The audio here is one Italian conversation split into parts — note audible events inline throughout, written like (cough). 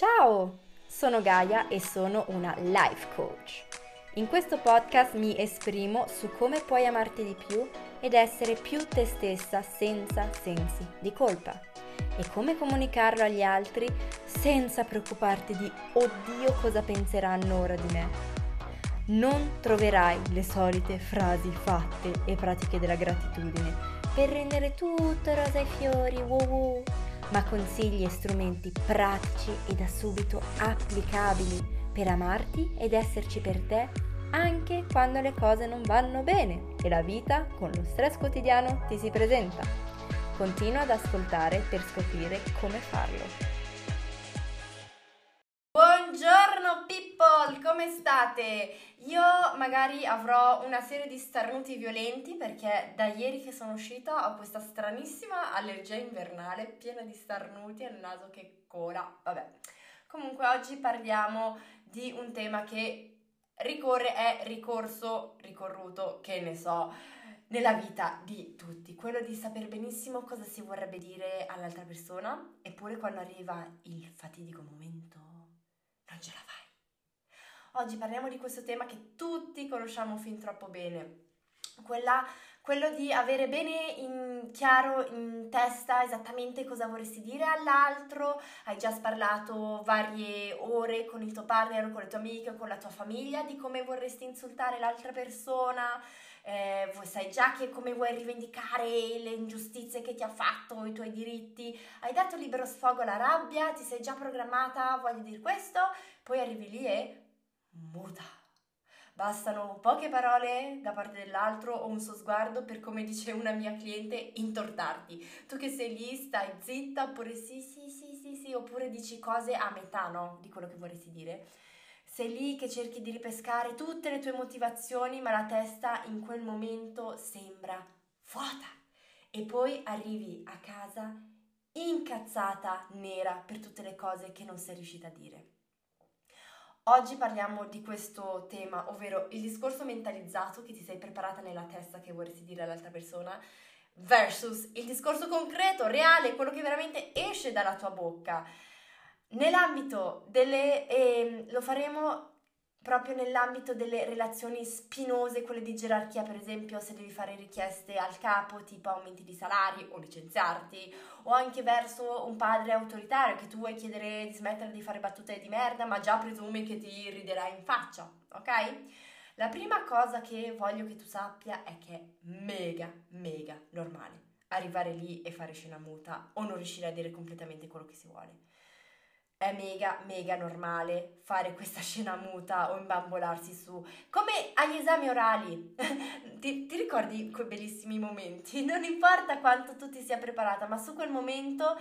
Ciao, sono Gaia e sono una life coach. In questo podcast mi esprimo su come puoi amarti di più ed essere più te stessa senza sensi di colpa e come comunicarlo agli altri senza preoccuparti di oddio cosa penseranno ora di me. Non troverai le solite frasi fatte e pratiche della gratitudine per rendere tutto rosa e fiori, wow, wow ma consigli e strumenti pratici e da subito applicabili per amarti ed esserci per te anche quando le cose non vanno bene e la vita con lo stress quotidiano ti si presenta. Continua ad ascoltare per scoprire come farlo. Come state? Io magari avrò una serie di starnuti violenti perché da ieri che sono uscita ho questa stranissima allergia invernale piena di starnuti e il naso che cola. Vabbè, comunque oggi parliamo di un tema che ricorre, è ricorso, ricorruto, che ne so, nella vita di tutti, quello di sapere benissimo cosa si vorrebbe dire all'altra persona, eppure quando arriva il fatidico momento non ce la fai. Oggi parliamo di questo tema che tutti conosciamo fin troppo bene. Quella, quello di avere bene in chiaro in testa esattamente cosa vorresti dire all'altro, hai già parlato varie ore con il tuo partner, con le tue amiche, con la tua famiglia di come vorresti insultare l'altra persona, eh, sai già che come vuoi rivendicare le ingiustizie che ti ha fatto, i tuoi diritti, hai dato libero sfogo alla rabbia, ti sei già programmata, voglio dire questo, poi arrivi lì e muta. Bastano poche parole da parte dell'altro o un suo sguardo per, come dice una mia cliente, intortarti. Tu che sei lì, stai zitta, oppure sì, sì, sì, sì, sì, oppure dici cose a metà, no? Di quello che vorresti dire sei lì che cerchi di ripescare tutte le tue motivazioni, ma la testa in quel momento sembra vuota. E poi arrivi a casa incazzata nera per tutte le cose che non sei riuscita a dire. Oggi parliamo di questo tema, ovvero il discorso mentalizzato che ti sei preparata nella testa che vorresti dire all'altra persona versus il discorso concreto, reale, quello che veramente esce dalla tua bocca. Nell'ambito delle... Eh, lo faremo proprio nell'ambito delle relazioni spinose, quelle di gerarchia, per esempio, se devi fare richieste al capo, tipo aumenti di salari o licenziarti, o anche verso un padre autoritario che tu vuoi chiedere di smettere di fare battute di merda, ma già presumi che ti riderà in faccia, ok? La prima cosa che voglio che tu sappia è che è mega, mega normale arrivare lì e fare scena muta o non riuscire a dire completamente quello che si vuole è mega mega normale fare questa (laughs) scena muta o imbambolarsi su. Come agli esami orali. (laughs) Ti, ti, ricordi quei bellissimi momenti? (laughs) Non importa quanto tu ti sia preparata ma su quel momento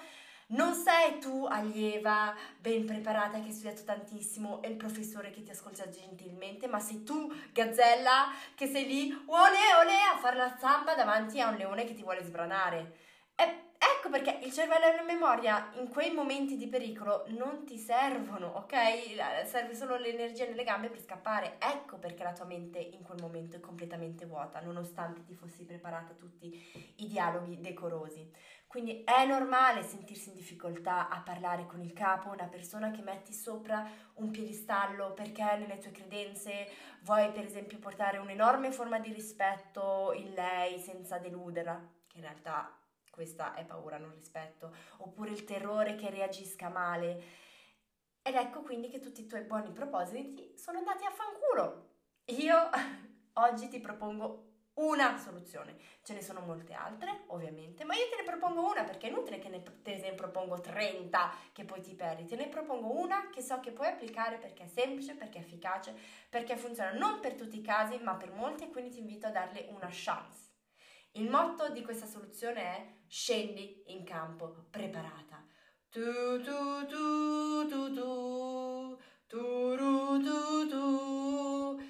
non sei tu allieva ben preparata che hai studiato tantissimo e il professore che ti ascolta gentilmente ma sei tu gazzella che sei lì ole ole a fare la zampa davanti a un leone che ti vuole sbranare. È Ecco perché il cervello e la memoria in quei momenti di pericolo non ti servono, ok? Serve solo l'energia nelle gambe per scappare. Ecco perché la tua mente in quel momento è completamente vuota, nonostante ti fossi preparata tutti i dialoghi decorosi. Quindi è normale sentirsi in difficoltà a parlare con il capo, una persona che metti sopra un piedistallo perché nelle tue credenze vuoi per esempio portare un'enorme forma di rispetto in lei senza deluderla, che in realtà questa è paura, non rispetto, oppure il terrore che reagisca male. Ed ecco quindi che tutti i tuoi buoni propositi sono andati a fanculo. Io (laughs) oggi ti propongo una soluzione. Ce ne sono molte altre, ovviamente, ma io te ne propongo una perché è inutile che ne, te ne propongo 30 che poi ti perdi. Te ne propongo una che so che puoi applicare perché è semplice, perché è efficace, perché funziona non per tutti i casi, ma per molti e quindi ti invito a darle una chance. Il motto di questa soluzione è scendi in campo preparata. Tu tu tu tu tu tu tu tu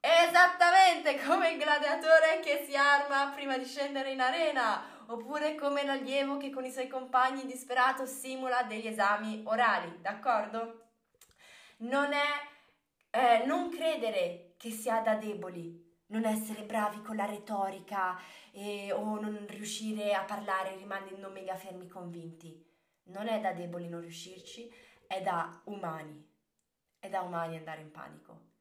Esattamente come il gladiatore che si arma prima di scendere in arena, oppure come l'allievo che con i suoi compagni disperato simula degli esami orali, d'accordo? Non è eh, non credere che sia da deboli, non essere bravi con la retorica eh, o non riuscire a parlare rimanendo mega fermi convinti. Non è da deboli non riuscirci, è da umani, è da umani andare in panico.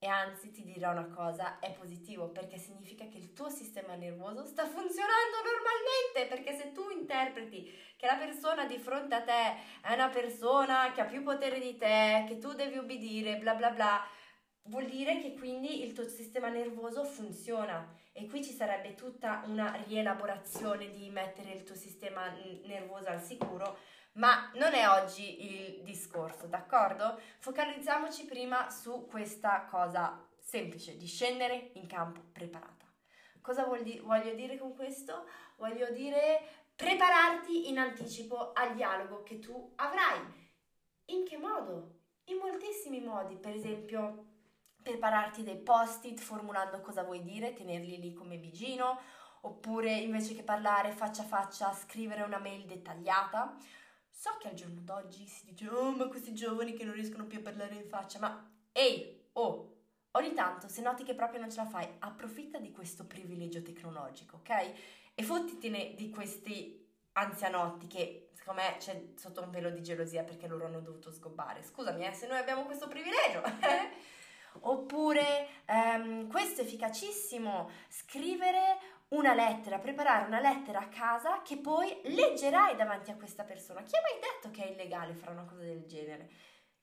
E anzi ti dirò una cosa, è positivo perché significa che il tuo sistema nervoso sta funzionando normalmente, perché se tu interpreti che la persona di fronte a te è una persona che ha più potere di te, che tu devi ubbidire, bla bla bla, vuol dire che quindi il tuo sistema nervoso funziona e qui ci sarebbe tutta una rielaborazione di mettere il tuo sistema nervoso al sicuro ma non è oggi il discorso, d'accordo? Focalizziamoci prima su questa cosa semplice, di scendere in campo preparata. Cosa di- voglio dire con questo? Voglio dire prepararti in anticipo al dialogo che tu avrai. In che modo? In moltissimi modi, per esempio prepararti dei post-it formulando cosa vuoi dire, tenerli lì come vigino, oppure invece che parlare faccia a faccia scrivere una mail dettagliata So che al giorno d'oggi si dice, oh, ma questi giovani che non riescono più a parlare in faccia, ma ehi, oh, ogni tanto se noti che proprio non ce la fai, approfitta di questo privilegio tecnologico, ok? E fottitene di questi anzianotti che secondo me c'è sotto un velo di gelosia perché loro hanno dovuto sgobbare. Scusami, eh, se noi abbiamo questo privilegio. (laughs) (laughs) Oppure, um, questo è efficacissimo, scrivere una lettera, preparare una lettera a casa che poi leggerai davanti a questa persona. Chi ha mai detto che è illegale fare una cosa del genere?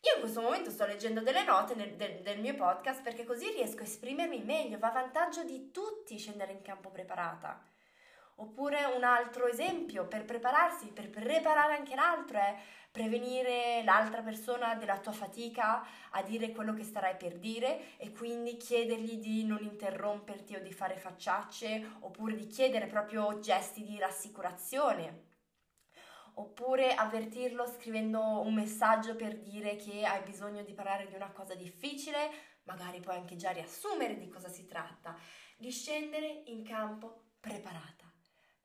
Io in questo momento sto leggendo delle note nel, del, del, mio podcast perché così riesco a esprimermi meglio, va a vantaggio di tutti scendere in campo preparata. Oppure un altro esempio per prepararsi, per preparare anche l'altro è prevenire l'altra persona della tua fatica a dire quello che starai per dire e quindi chiedergli di non interromperti o di fare facciacce oppure di chiedere proprio gesti di rassicurazione oppure avvertirlo scrivendo un messaggio per dire che hai bisogno di parlare di una cosa difficile, magari puoi anche già riassumere di cosa si tratta, di scendere in campo preparata.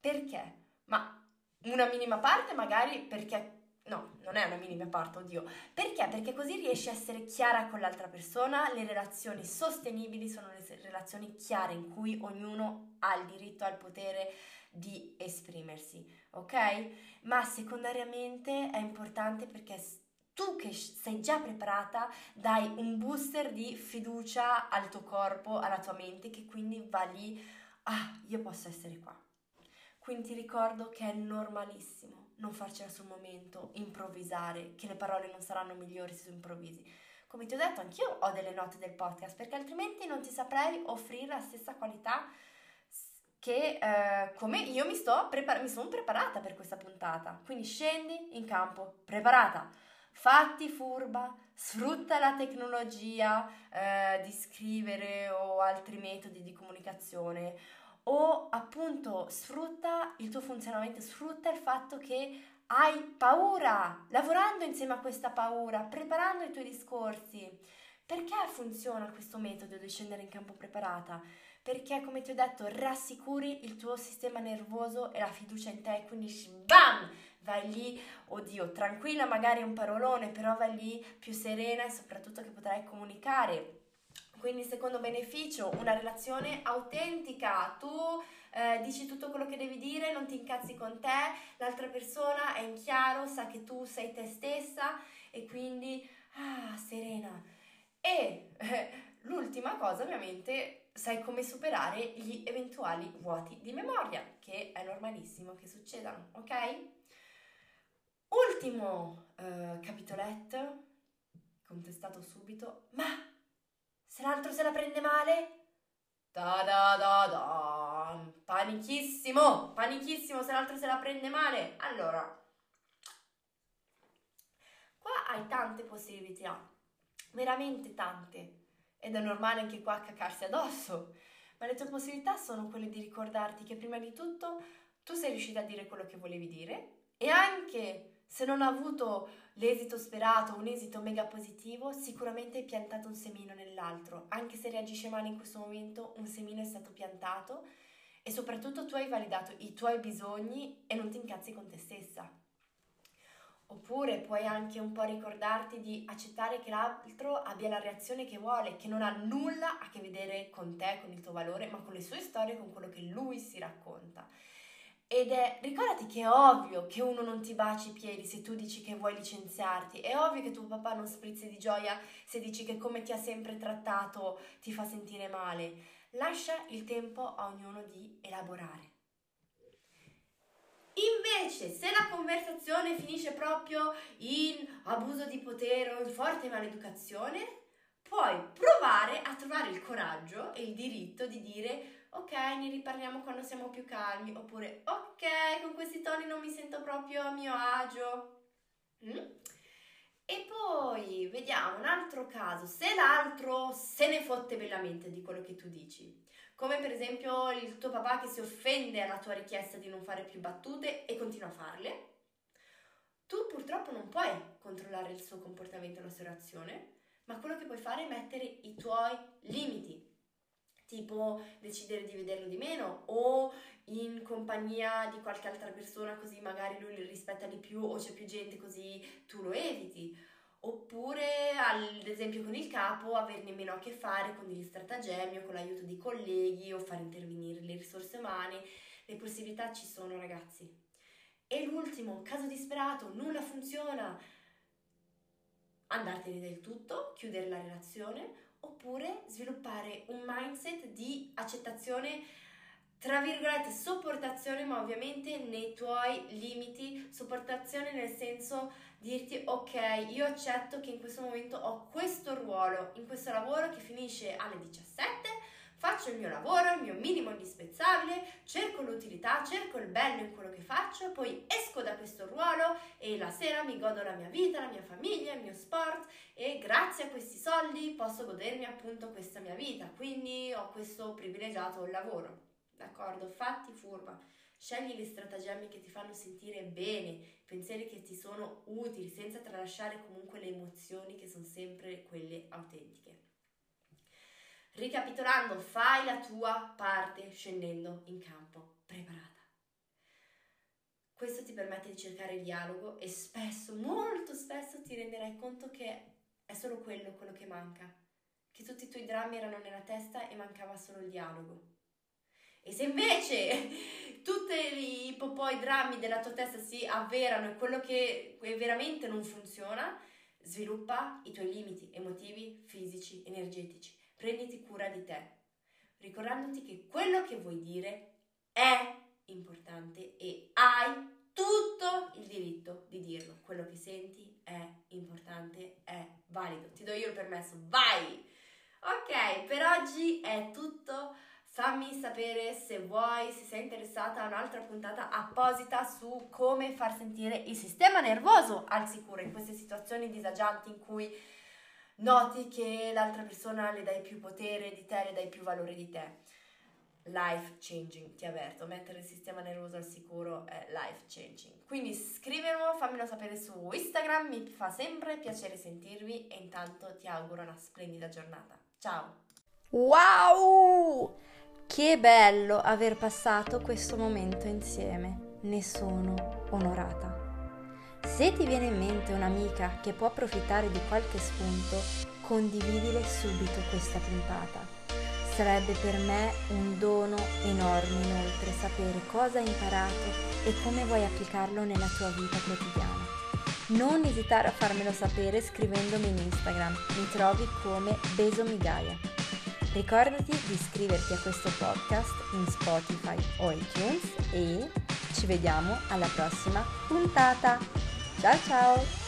Perché? Ma una minima parte magari perché No, non è una minima parte, oddio. Perché? Perché così riesci a essere chiara con l'altra persona, le relazioni sostenibili sono le relazioni chiare in cui ognuno ha il diritto, ha il potere di esprimersi, ok? Ma secondariamente è importante perché tu che sei già preparata dai un booster di fiducia al tuo corpo, alla tua mente, che quindi va lì, ah, io posso essere qua. Quindi ti ricordo che è normalissimo non farcela sul momento, improvvisare, che le parole non saranno migliori se tu improvvisi. Come ti ho detto, anch'io ho delle note del podcast perché altrimenti non ti saprei offrire la stessa qualità che eh, come io mi, prepar- mi sono preparata per questa puntata. Quindi scendi in campo preparata, fatti furba, sfrutta la tecnologia eh, di scrivere o altri metodi di comunicazione o appunto sfrutta il tuo funzionamento, sfrutta il fatto che hai paura, lavorando insieme a questa paura, preparando i tuoi discorsi. Perché funziona questo metodo di scendere in campo preparata? Perché, come ti ho detto, rassicuri il tuo sistema nervoso e la fiducia in te, quindi bam! Vai lì, oddio, tranquilla, magari un parolone, però vai lì più serena e soprattutto che potrai comunicare quindi secondo beneficio, una relazione autentica, tu eh, dici tutto quello che devi dire, non ti incazzi con te, l'altra persona è in chiaro, sa che tu sei te stessa e quindi, ah, serena. E eh, (laughs) l'ultima cosa ovviamente, sai come superare gli eventuali vuoti di memoria, che è normalissimo che succedano, ok? Ultimo eh, capitoletto, contestato subito, ma se l'altro se la prende male? Da da da da. Panichissimo, panichissimo se l'altro se la prende male. Allora, qua hai tante possibilità, veramente tante. Ed è normale anche qua cacarsi addosso. Ma le tue possibilità sono quelle di ricordarti che prima di tutto tu sei riuscita a dire quello che volevi dire e anche se non ha avuto l'esito sperato, un esito mega positivo, sicuramente hai piantato un semino nell'altro. Anche se reagisce male in questo momento, un semino è stato piantato e soprattutto tu hai validato i tuoi bisogni e non ti incazzi con te stessa. Oppure puoi anche un po' ricordarti di accettare che l'altro abbia la reazione che vuole, che non ha nulla a che vedere con te, con il tuo valore, ma con le sue storie, con quello che lui si racconta. Ed è, ricordati che è ovvio che uno non ti baci i piedi se tu dici che vuoi licenziarti, è ovvio che tuo papà non sprizzi di gioia se dici che come ti ha sempre trattato ti fa sentire male. Lascia il tempo a ognuno di elaborare. Invece, se la conversazione finisce proprio in abuso di potere o in forte maleducazione, puoi provare a trovare il coraggio e il diritto di dire ok, ne riparliamo quando siamo più calmi, oppure ok, con questi toni non mi sento proprio a mio agio. Mm? E poi vediamo un altro caso, se l'altro se ne fotte bellamente di quello che tu dici, come per esempio il tuo papà che si offende alla tua richiesta di non fare più battute e continua a farle, tu purtroppo non puoi controllare il suo comportamento e la sua reazione, ma quello che puoi fare è mettere i tuoi limiti tipo decidere di vederlo di meno o in compagnia di qualche altra persona così magari lui li rispetta di più o c'è più gente così tu lo eviti? Oppure ad esempio con il capo averne meno a che fare con degli stratagemmi o con l'aiuto di colleghi o far intervenire le risorse umane. Le possibilità ci sono ragazzi. E l'ultimo caso disperato nulla funziona. Andartene del tutto chiudere la relazione oppure sviluppare un mindset di accettazione, tra virgolette, sopportazione, ma ovviamente nei tuoi limiti, sopportazione nel senso dirti ok, io accetto che in questo momento ho questo ruolo, in questo lavoro che finisce alle 17 faccio il mio lavoro, il mio minimo indispensabile, cerco l'utilità, cerco il bello in quello che faccio, poi esco da questo ruolo e la sera mi godo la mia vita, la mia famiglia, il mio sport e grazie a questi soldi posso godermi appunto questa mia vita, quindi ho questo privilegiato lavoro. D'accordo? Fatti furba. Scegli gli stratagemmi che ti fanno sentire bene, pensieri che ti sono utili, senza tralasciare comunque le emozioni che sono sempre quelle autentiche. Ricapitolando, fai la tua parte scendendo in campo, preparata. Questo ti permette di cercare il dialogo e spesso, molto spesso ti renderai conto che è solo quello, quello che manca, che tutti i tuoi drammi erano nella testa e mancava solo il dialogo. E se invece (laughs) tutti i popoi drammi della tua testa si avverano e quello che veramente non funziona, sviluppa i tuoi limiti emotivi, fisici, energetici prenditi cura di te, ricordandoti che quello che vuoi dire è importante e hai tutto il diritto di dirlo. Quello che senti è importante, è valido. Ti do io il permesso, vai! Ok, per oggi è tutto. Fammi sapere se vuoi, se sei interessata a un'altra puntata apposita su come far sentire il sistema nervoso al sicuro in queste situazioni disagianti in cui noti che l'altra persona le dai più potere di te, le dai più valore di te. Life changing, ti avverto, mettere il sistema nervoso al sicuro è life changing. Quindi scrivelo, fammelo sapere su Instagram, mi fa sempre piacere sentirvi e intanto ti auguro una splendida giornata. Ciao! Wow! Che bello aver passato questo momento insieme, ne sono onorata. Se ti viene in mente un'amica che può approfittare di qualche spunto, condividile subito questa puntata. Sarebbe per me un dono enorme inoltre sapere cosa hai imparato e come vuoi applicarlo nella tua vita quotidiana. Non esitare a farmelo sapere scrivendomi in Instagram, mi trovi come Besomigaia. Ricordati di iscriverti a questo podcast in Spotify o iTunes e ci vediamo alla prossima puntata. Ciao ciao!